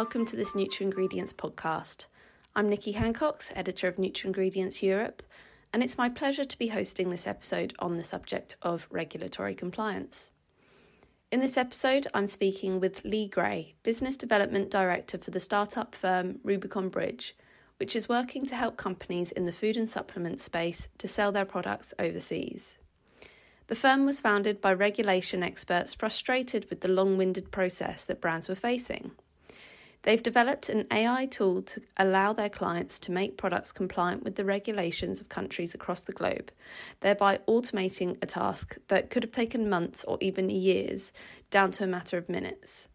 welcome to this NutraIngredients podcast. I'm Nikki Hancocks, editor of NutraIngredients Europe, and it's my pleasure to be hosting this episode on the subject of regulatory compliance. In this episode, I'm speaking with Lee Gray, Business Development Director for the startup firm Rubicon Bridge, which is working to help companies in the food and supplement space to sell their products overseas. The firm was founded by regulation experts frustrated with the long winded process that brands were facing. They've developed an AI tool to allow their clients to make products compliant with the regulations of countries across the globe, thereby automating a task that could have taken months or even years down to a matter of minutes.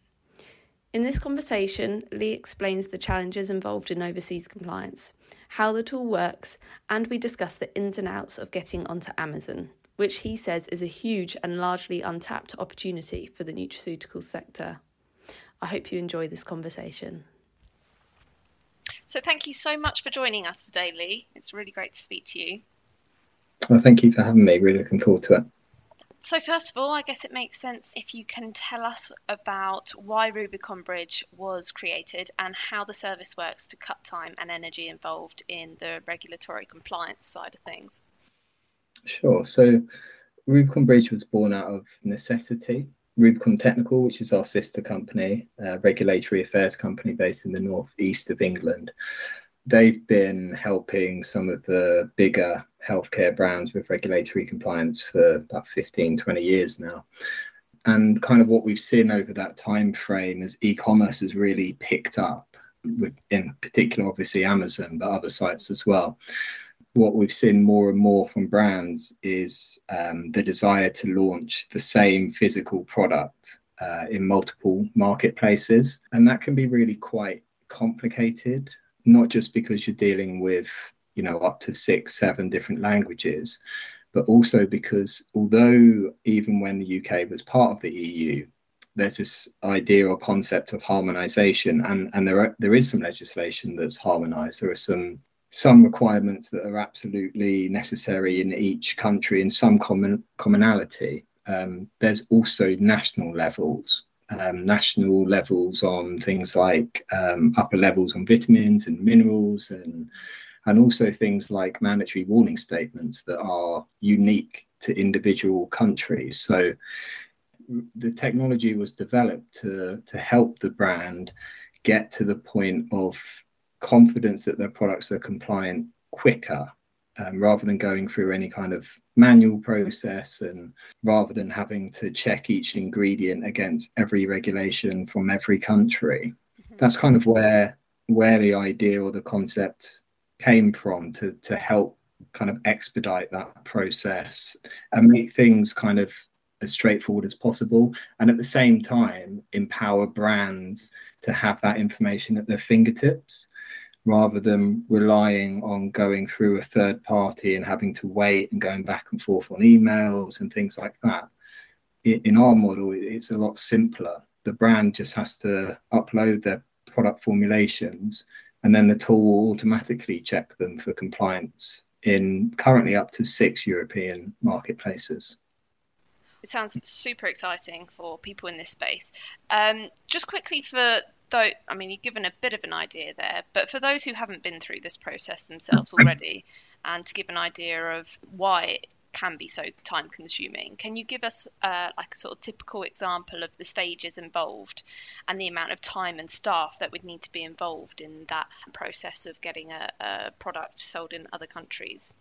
In this conversation, Lee explains the challenges involved in overseas compliance, how the tool works, and we discuss the ins and outs of getting onto Amazon which he says is a huge and largely untapped opportunity for the nutraceutical sector. I hope you enjoy this conversation. So, thank you so much for joining us today, Lee. It's really great to speak to you. Well, thank you for having me. Really looking forward to it. So, first of all, I guess it makes sense if you can tell us about why Rubicon Bridge was created and how the service works to cut time and energy involved in the regulatory compliance side of things. Sure. So Rubicon Bridge was born out of necessity. Rubicon Technical, which is our sister company, a regulatory affairs company based in the northeast of England, they've been helping some of the bigger healthcare brands with regulatory compliance for about 15, 20 years now. And kind of what we've seen over that time frame as e-commerce has really picked up, with, in particular, obviously Amazon, but other sites as well what we've seen more and more from brands is um, the desire to launch the same physical product uh, in multiple marketplaces. And that can be really quite complicated, not just because you're dealing with, you know, up to six, seven different languages, but also because although even when the UK was part of the EU, there's this idea or concept of harmonization and, and there are, there is some legislation that's harmonized. There are some some requirements that are absolutely necessary in each country and some common commonality. Um, there's also national levels, um, national levels on things like um, upper levels on vitamins and minerals, and and also things like mandatory warning statements that are unique to individual countries. So the technology was developed to to help the brand get to the point of confidence that their products are compliant quicker um, rather than going through any kind of manual process and rather than having to check each ingredient against every regulation from every country. Mm-hmm. That's kind of where where the idea or the concept came from to to help kind of expedite that process and make things kind of as straightforward as possible and at the same time empower brands to have that information at their fingertips rather than relying on going through a third party and having to wait and going back and forth on emails and things like that. In our model, it's a lot simpler. The brand just has to upload their product formulations and then the tool will automatically check them for compliance in currently up to six European marketplaces. It sounds super exciting for people in this space. Um, just quickly for though I mean you've given a bit of an idea there, but for those who haven't been through this process themselves already, and to give an idea of why it can be so time consuming, can you give us uh, like a sort of typical example of the stages involved and the amount of time and staff that would need to be involved in that process of getting a, a product sold in other countries?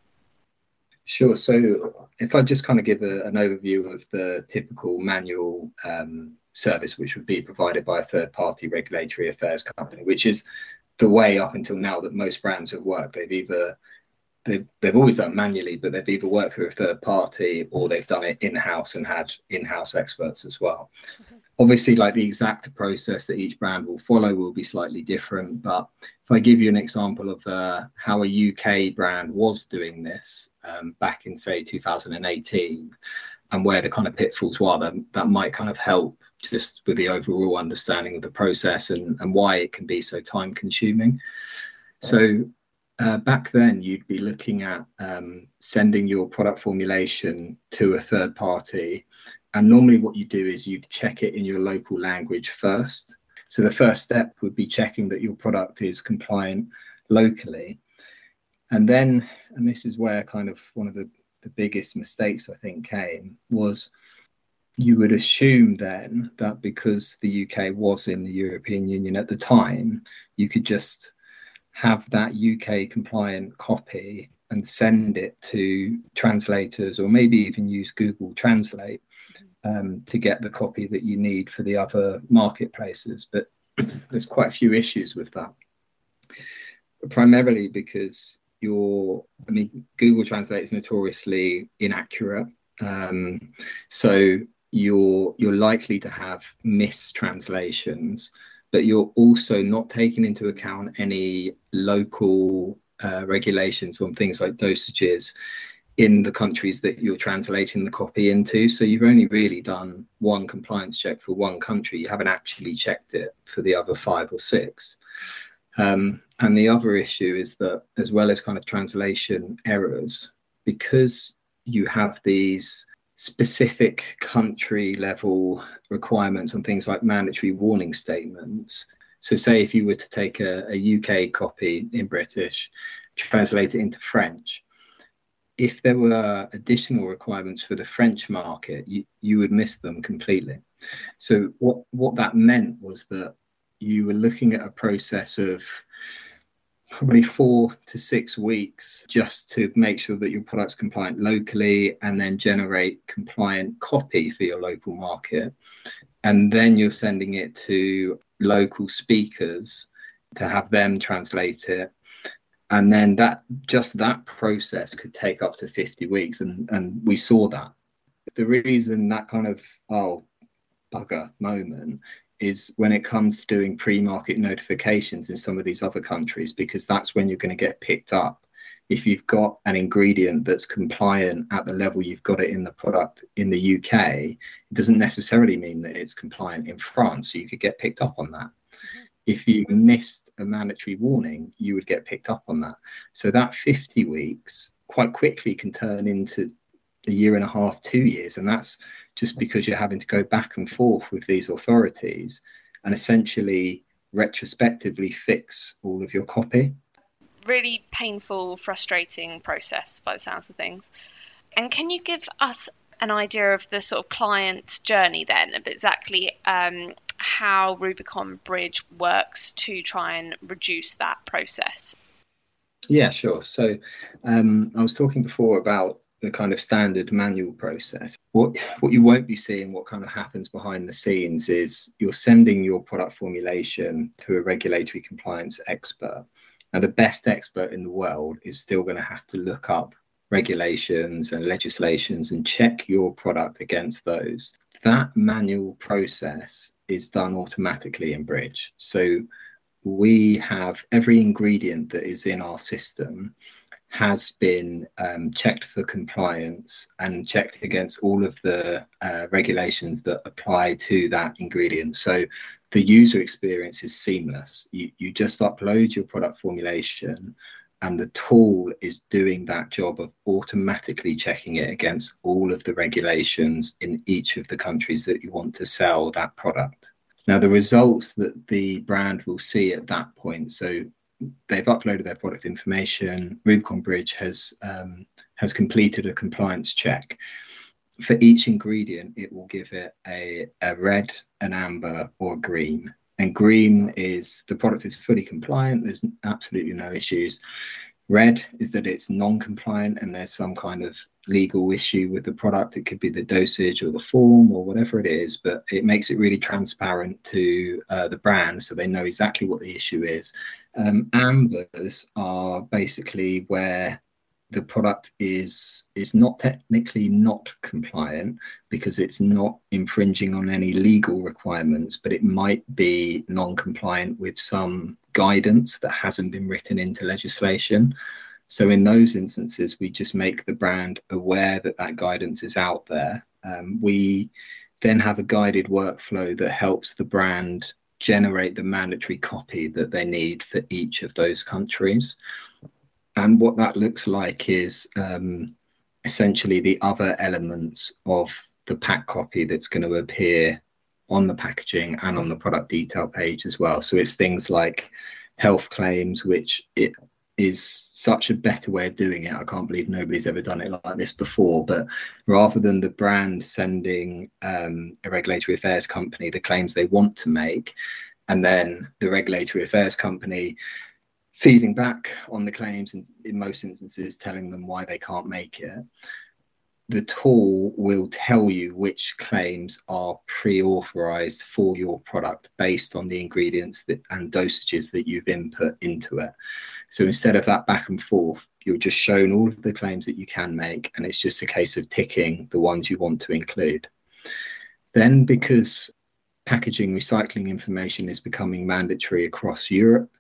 Sure. So if I just kind of give a, an overview of the typical manual um, service, which would be provided by a third party regulatory affairs company, which is the way up until now that most brands have worked. They've either they've, they've always done manually, but they've either worked through a third party or they've done it in house and had in house experts as well. Mm-hmm. Obviously, like the exact process that each brand will follow will be slightly different. But if I give you an example of uh, how a UK brand was doing this um, back in, say, 2018, and where the kind of pitfalls were, that, that might kind of help just with the overall understanding of the process and, and why it can be so time consuming. So uh, back then, you'd be looking at um, sending your product formulation to a third party. And normally, what you do is you'd check it in your local language first. So the first step would be checking that your product is compliant locally. And then, and this is where kind of one of the, the biggest mistakes I think came was you would assume then that because the UK was in the European Union at the time, you could just have that UK compliant copy and send it to translators or maybe even use Google Translate um, to get the copy that you need for the other marketplaces. But there's quite a few issues with that. Primarily because your, I mean, Google Translate is notoriously inaccurate. Um, so you're you're likely to have mistranslations, but you're also not taking into account any local uh, regulations on things like dosages in the countries that you're translating the copy into. So you've only really done one compliance check for one country. You haven't actually checked it for the other five or six. Um, and the other issue is that, as well as kind of translation errors, because you have these specific country level requirements on things like mandatory warning statements. So, say if you were to take a, a UK copy in British, translate it into French, if there were additional requirements for the French market, you, you would miss them completely. So, what, what that meant was that you were looking at a process of probably four to six weeks just to make sure that your product's compliant locally and then generate compliant copy for your local market. And then you're sending it to local speakers to have them translate it. And then that just that process could take up to 50 weeks. And, and we saw that. The reason that kind of, oh, bugger moment is when it comes to doing pre-market notifications in some of these other countries because that's when you're going to get picked up if you've got an ingredient that's compliant at the level you've got it in the product in the UK it doesn't necessarily mean that it's compliant in France so you could get picked up on that mm-hmm. if you missed a mandatory warning you would get picked up on that so that 50 weeks quite quickly can turn into a year and a half two years and that's just because you're having to go back and forth with these authorities and essentially retrospectively fix all of your copy. Really painful, frustrating process by the sounds of things. And can you give us an idea of the sort of client journey then, of exactly um, how Rubicon Bridge works to try and reduce that process? Yeah, sure. So um, I was talking before about the kind of standard manual process. What what you won't be seeing, what kind of happens behind the scenes, is you're sending your product formulation to a regulatory compliance expert. Now, the best expert in the world is still going to have to look up regulations and legislations and check your product against those. That manual process is done automatically in Bridge. So we have every ingredient that is in our system has been um, checked for compliance and checked against all of the uh, regulations that apply to that ingredient. So the user experience is seamless. You, you just upload your product formulation and the tool is doing that job of automatically checking it against all of the regulations in each of the countries that you want to sell that product. Now, the results that the brand will see at that point, so they've uploaded their product information. Rubicon Bridge has um, has completed a compliance check. For each ingredient, it will give it a, a red, an amber, or green. And green is the product is fully compliant. There's absolutely no issues. Red is that it's non-compliant and there's some kind of legal issue with the product. It could be the dosage or the form or whatever it is, but it makes it really transparent to uh, the brand so they know exactly what the issue is um, ambers are basically where the product is is not technically not compliant because it's not infringing on any legal requirements, but it might be non-compliant with some guidance that hasn't been written into legislation. So in those instances, we just make the brand aware that that guidance is out there. Um, we then have a guided workflow that helps the brand generate the mandatory copy that they need for each of those countries. And what that looks like is um, essentially the other elements of the pack copy that's going to appear on the packaging and on the product detail page as well. So it's things like health claims, which it is such a better way of doing it. I can't believe nobody's ever done it like this before. But rather than the brand sending um, a regulatory affairs company the claims they want to make, and then the regulatory affairs company feeding back on the claims and in most instances telling them why they can't make it, the tool will tell you which claims are pre-authorized for your product based on the ingredients that, and dosages that you've input into it. So instead of that back and forth, you're just shown all of the claims that you can make, and it's just a case of ticking the ones you want to include. Then, because packaging recycling information is becoming mandatory across Europe,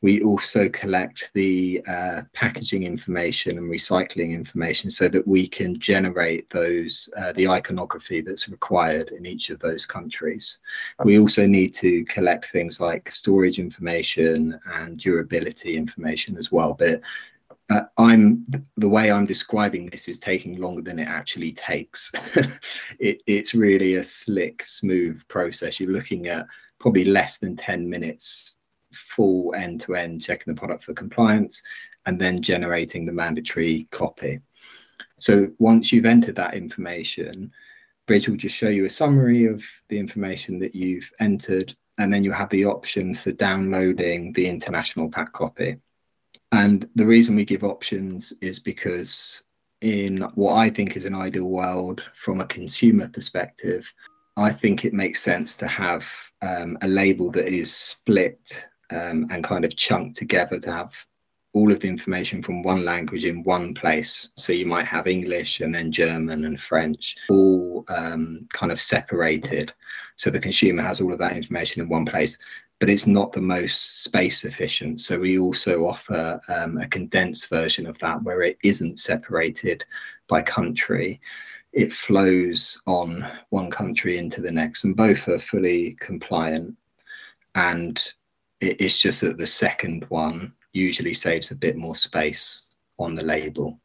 we also collect the uh, packaging information and recycling information so that we can generate those uh, the iconography that's required in each of those countries. We also need to collect things like storage information and durability information as well. But uh, I'm the way I'm describing this is taking longer than it actually takes. it, it's really a slick, smooth process. You're looking at probably less than 10 minutes full end to end, checking the product for compliance, and then generating the mandatory copy. So once you've entered that information, Bridge will just show you a summary of the information that you've entered, and then you have the option for downloading the international pack copy. And the reason we give options is because in what I think is an ideal world from a consumer perspective, I think it makes sense to have um, a label that is split um, and kind of chunked together to have all of the information from one language in one place. So you might have English and then German and French, all um, kind of separated. So the consumer has all of that information in one place, but it's not the most space efficient. So we also offer um, a condensed version of that where it isn't separated by country. It flows on one country into the next, and both are fully compliant and it's just that the second one usually saves a bit more space on the label.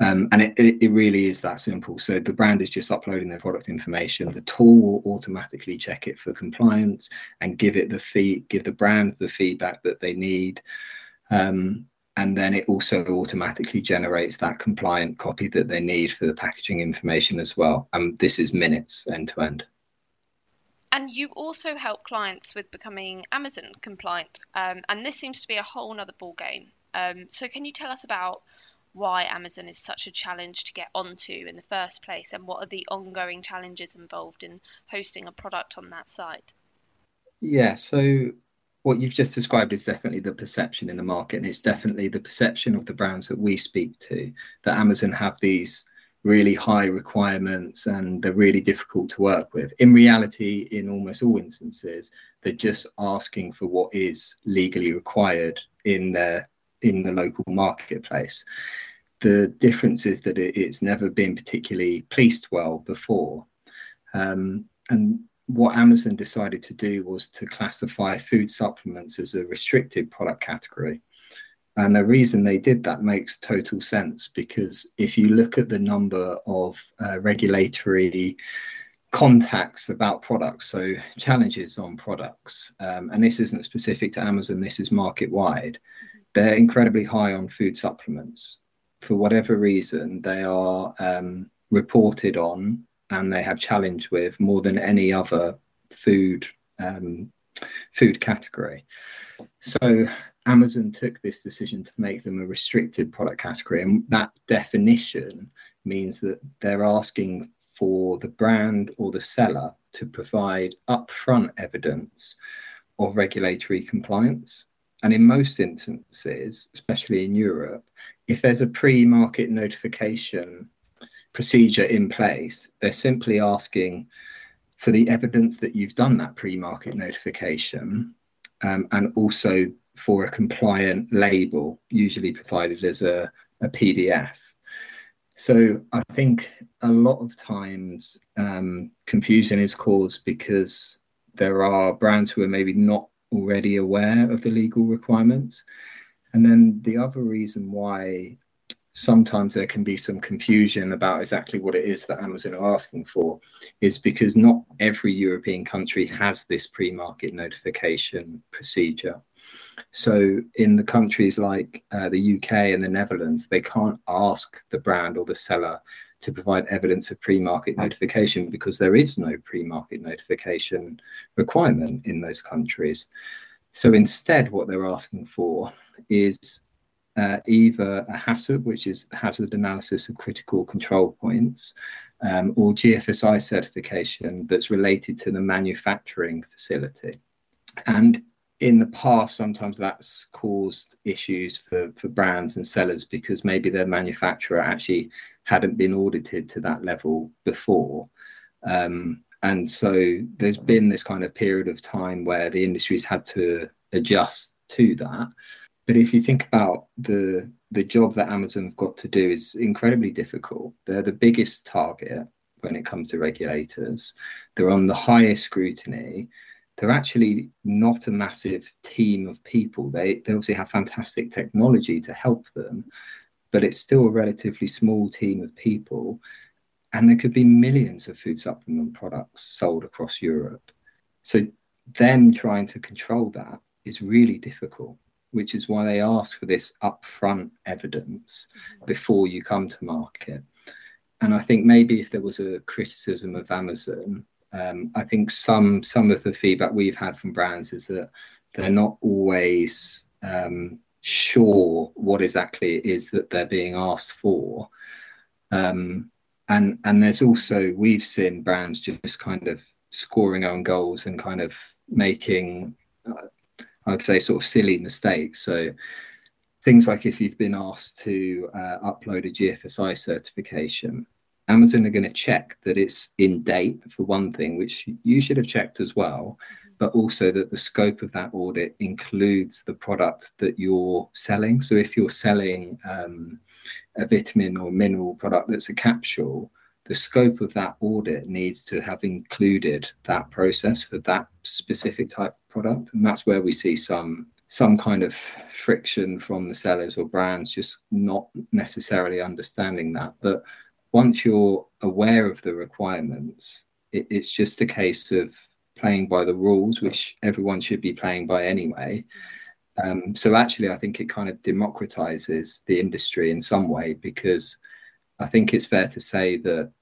Um, and it, it, really is that simple. So the brand is just uploading their product information. The tool will automatically check it for compliance and give it the feed, give the brand the feedback that they need. Um, and then it also automatically generates that compliant copy that they need for the packaging information as well. And this is minutes end to end. And you also help clients with becoming Amazon compliant. Um, and this seems to be a whole nother ballgame. Um, so, can you tell us about why Amazon is such a challenge to get onto in the first place and what are the ongoing challenges involved in hosting a product on that site? Yeah, so what you've just described is definitely the perception in the market, and it's definitely the perception of the brands that we speak to that Amazon have these really high requirements and they're really difficult to work with. In reality, in almost all instances, they're just asking for what is legally required in their in the local marketplace. The difference is that it, it's never been particularly policed well before. Um, and what Amazon decided to do was to classify food supplements as a restricted product category. And the reason they did that makes total sense because if you look at the number of uh, regulatory contacts about products, so challenges on products, um, and this isn't specific to Amazon, this is market wide, they're incredibly high on food supplements. For whatever reason, they are um, reported on and they have challenged with more than any other food um, food category. So Amazon took this decision to make them a restricted product category, and that definition means that they're asking for the brand or the seller to provide upfront evidence of regulatory compliance. And in most instances, especially in Europe, if there's a pre market notification procedure in place, they're simply asking for the evidence that you've done that pre market notification um, and also for a compliant label, usually provided as a, a PDF. So I think a lot of times um, confusion is caused because there are brands who are maybe not already aware of the legal requirements. And then the other reason why sometimes there can be some confusion about exactly what it is that Amazon are asking for, is because not every European country has this pre market notification procedure. So, in the countries like uh, the UK and the Netherlands, they can't ask the brand or the seller to provide evidence of pre-market notification because there is no pre-market notification requirement in those countries. So instead, what they're asking for is uh, either a HACCP, which is hazard analysis of critical control points, um, or GFSI certification that's related to the manufacturing facility. And in the past, sometimes that's caused issues for, for brands and sellers because maybe their manufacturer actually hadn't been audited to that level before. Um, and so there's been this kind of period of time where the industry's had to adjust to that. But if you think about the the job that Amazon have got to do is incredibly difficult. They're the biggest target when it comes to regulators. They're on the highest scrutiny. They're actually not a massive team of people. They they obviously have fantastic technology to help them, but it's still a relatively small team of people. And there could be millions of food supplement products sold across Europe. So, them trying to control that is really difficult, which is why they ask for this upfront evidence mm-hmm. before you come to market. And I think maybe if there was a criticism of Amazon, um, I think some some of the feedback we've had from brands is that they're not always um, sure what exactly it is that they're being asked for. Um, and and there's also we've seen brands just kind of scoring own goals and kind of making uh, I'd say sort of silly mistakes. So things like if you've been asked to uh, upload a GFSI certification, Amazon are going to check that it's in date for one thing, which you should have checked as well but also that the scope of that audit includes the product that you're selling. So if you're selling um, a vitamin or mineral product that's a capsule, the scope of that audit needs to have included that process for that specific type of product. And that's where we see some some kind of friction from the sellers or brands just not necessarily understanding that. But once you're aware of the requirements, it, it's just a case of playing by the rules, which everyone should be playing by anyway. Um, so actually, I think it kind of democratizes the industry in some way because I think it's fair to say that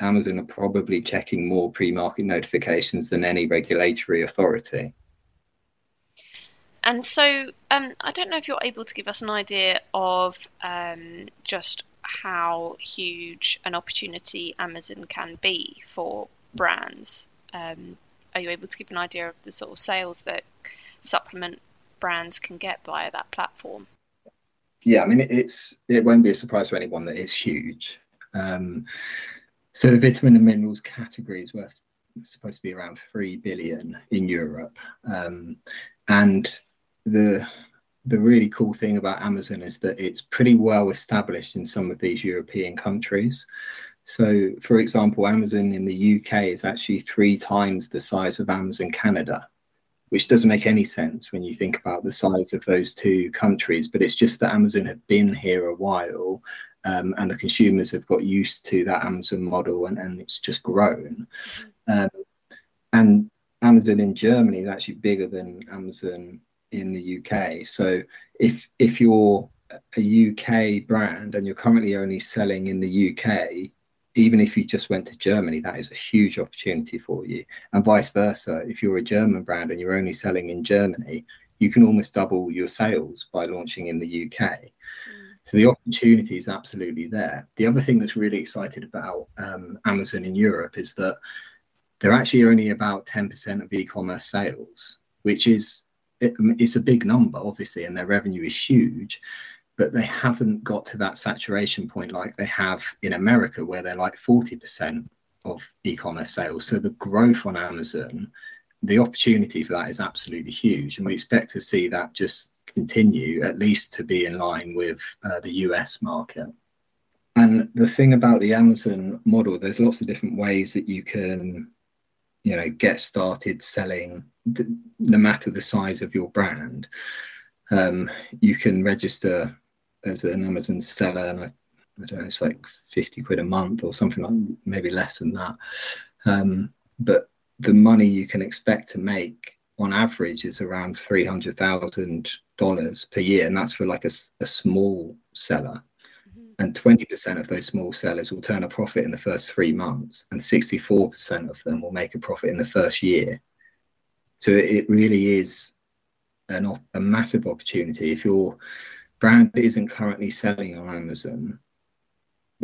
Amazon are probably checking more pre-market notifications than any regulatory authority. And so, um, I don't know if you're able to give us an idea of um, just how huge an opportunity Amazon can be for brands. Um, are you able to give an idea of the sort of sales that supplement brands can get via that platform? Yeah, I mean it's it won't be a surprise to anyone that it's huge. Um, so the vitamin and minerals category is worth supposed to be around three billion in Europe, um, and the the really cool thing about Amazon is that it's pretty well established in some of these European countries. So, for example, Amazon in the UK is actually three times the size of Amazon Canada, which doesn't make any sense when you think about the size of those two countries. But it's just that Amazon have been here a while um, and the consumers have got used to that Amazon model and, and it's just grown. Um, and Amazon in Germany is actually bigger than Amazon in the UK. So if if you're a UK brand and you're currently only selling in the UK, even if you just went to Germany, that is a huge opportunity for you. And vice versa, if you're a German brand and you're only selling in Germany, you can almost double your sales by launching in the UK. Mm. So the opportunity is absolutely there. The other thing that's really excited about um, Amazon in Europe is that they're actually only about 10% of e-commerce sales, which is it, it's a big number, obviously, and their revenue is huge but they haven't got to that saturation point like they have in America, where they're like 40% of e commerce sales. So the growth on Amazon, the opportunity for that is absolutely huge. And we expect to see that just continue, at least to be in line with uh, the US market. And the thing about the Amazon model, there's lots of different ways that you can, you know, get started selling, no matter the size of your brand. Um, you can register as an Amazon seller, and I I don't know, it's like 50 quid a month or something like maybe less than that. Um, but the money you can expect to make on average is around $300,000 per year. And that's for like a, a small seller. Mm-hmm. And 20% of those small sellers will turn a profit in the first three months, and 64% of them will make a profit in the first year. So it really is an, a massive opportunity. If your brand isn't currently selling on Amazon,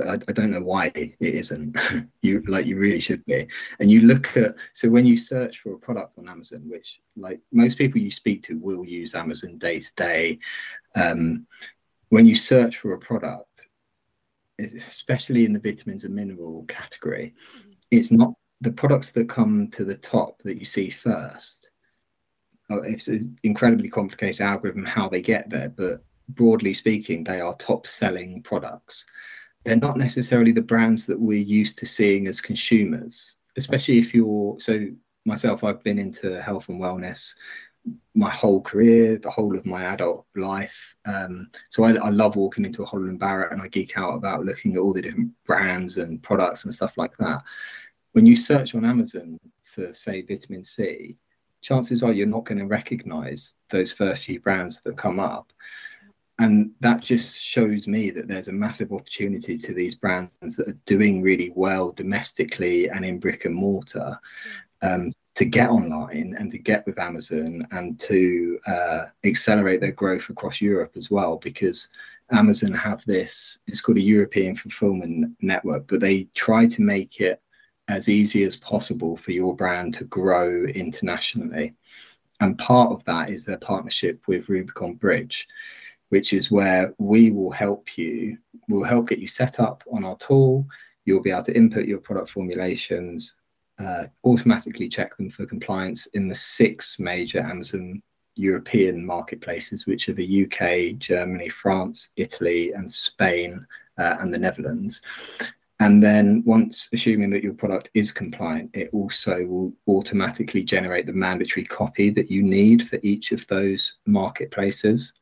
I, I don't know why it isn't. you like you really should be. And you look at so when you search for a product on Amazon, which like most people you speak to will use Amazon day to day. Um, when you search for a product, especially in the vitamins and mineral category, it's not the products that come to the top that you see first. Oh, it's an incredibly complicated algorithm how they get there, but broadly speaking, they are top selling products they're not necessarily the brands that we're used to seeing as consumers, especially if you're so myself, I've been into health and wellness my whole career, the whole of my adult life. Um, so I, I, love walking into a Holland Barrett and I geek out about looking at all the different brands and products and stuff like that. When you search on Amazon for, say, vitamin C, chances are you're not going to recognize those first few brands that come up and that just shows me that there's a massive opportunity to these brands that are doing really well domestically and in brick and mortar um, to get online and to get with Amazon and to uh, accelerate their growth across Europe as well because Amazon have this it's called a European fulfillment network but they try to make it as easy as possible for your brand to grow internationally. And part of that is their partnership with Rubicon Bridge which is where we will help you, we'll help get you set up on our tool. You'll be able to input your product formulations, uh, automatically check them for compliance in the six major Amazon European marketplaces, which are the UK, Germany, France, Italy, and Spain, uh, and the Netherlands. And then, once assuming that your product is compliant, it also will automatically generate the mandatory copy that you need for each of those marketplaces.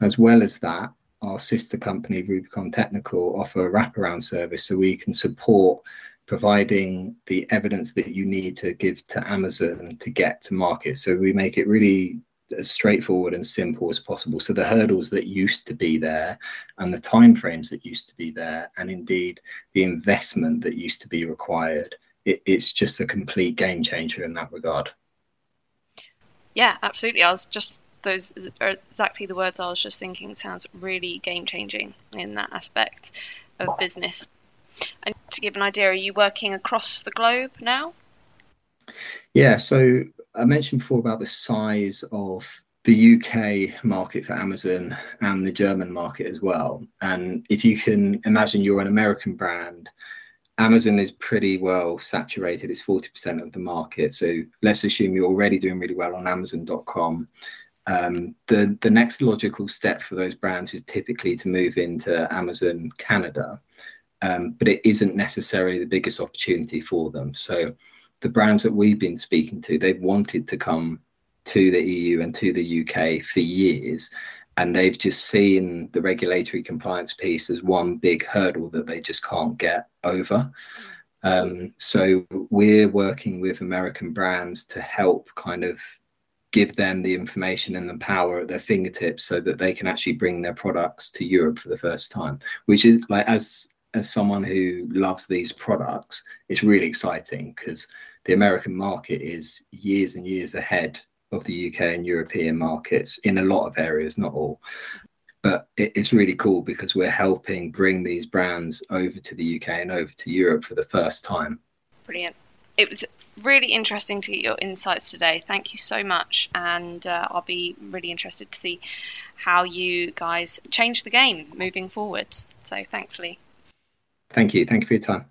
As well as that, our sister company, Rubicon Technical, offer a wraparound service so we can support providing the evidence that you need to give to Amazon to get to market. So we make it really as straightforward and simple as possible. So the hurdles that used to be there and the timeframes that used to be there, and indeed the investment that used to be required, it, it's just a complete game changer in that regard. Yeah, absolutely. I was just those are exactly the words I was just thinking. It sounds really game changing in that aspect of business. And to give an idea, are you working across the globe now? Yeah, so I mentioned before about the size of the UK market for Amazon and the German market as well. And if you can imagine you're an American brand, Amazon is pretty well saturated. It's 40% of the market. So let's assume you're already doing really well on Amazon.com um, the the next logical step for those brands is typically to move into Amazon Canada, um, but it isn't necessarily the biggest opportunity for them. So the brands that we've been speaking to, they've wanted to come to the EU and to the UK for years, and they've just seen the regulatory compliance piece as one big hurdle that they just can't get over. Um, so we're working with American brands to help kind of give them the information and the power at their fingertips so that they can actually bring their products to Europe for the first time, which is like as as someone who loves these products, it's really exciting because the American market is years and years ahead of the UK and European markets in a lot of areas, not all. But it's really cool because we're helping bring these brands over to the UK and over to Europe for the first time. Brilliant. It was really interesting to get your insights today. Thank you so much, and uh, I'll be really interested to see how you guys change the game moving forward. So thanks, Lee. Thank you. Thank you for your time.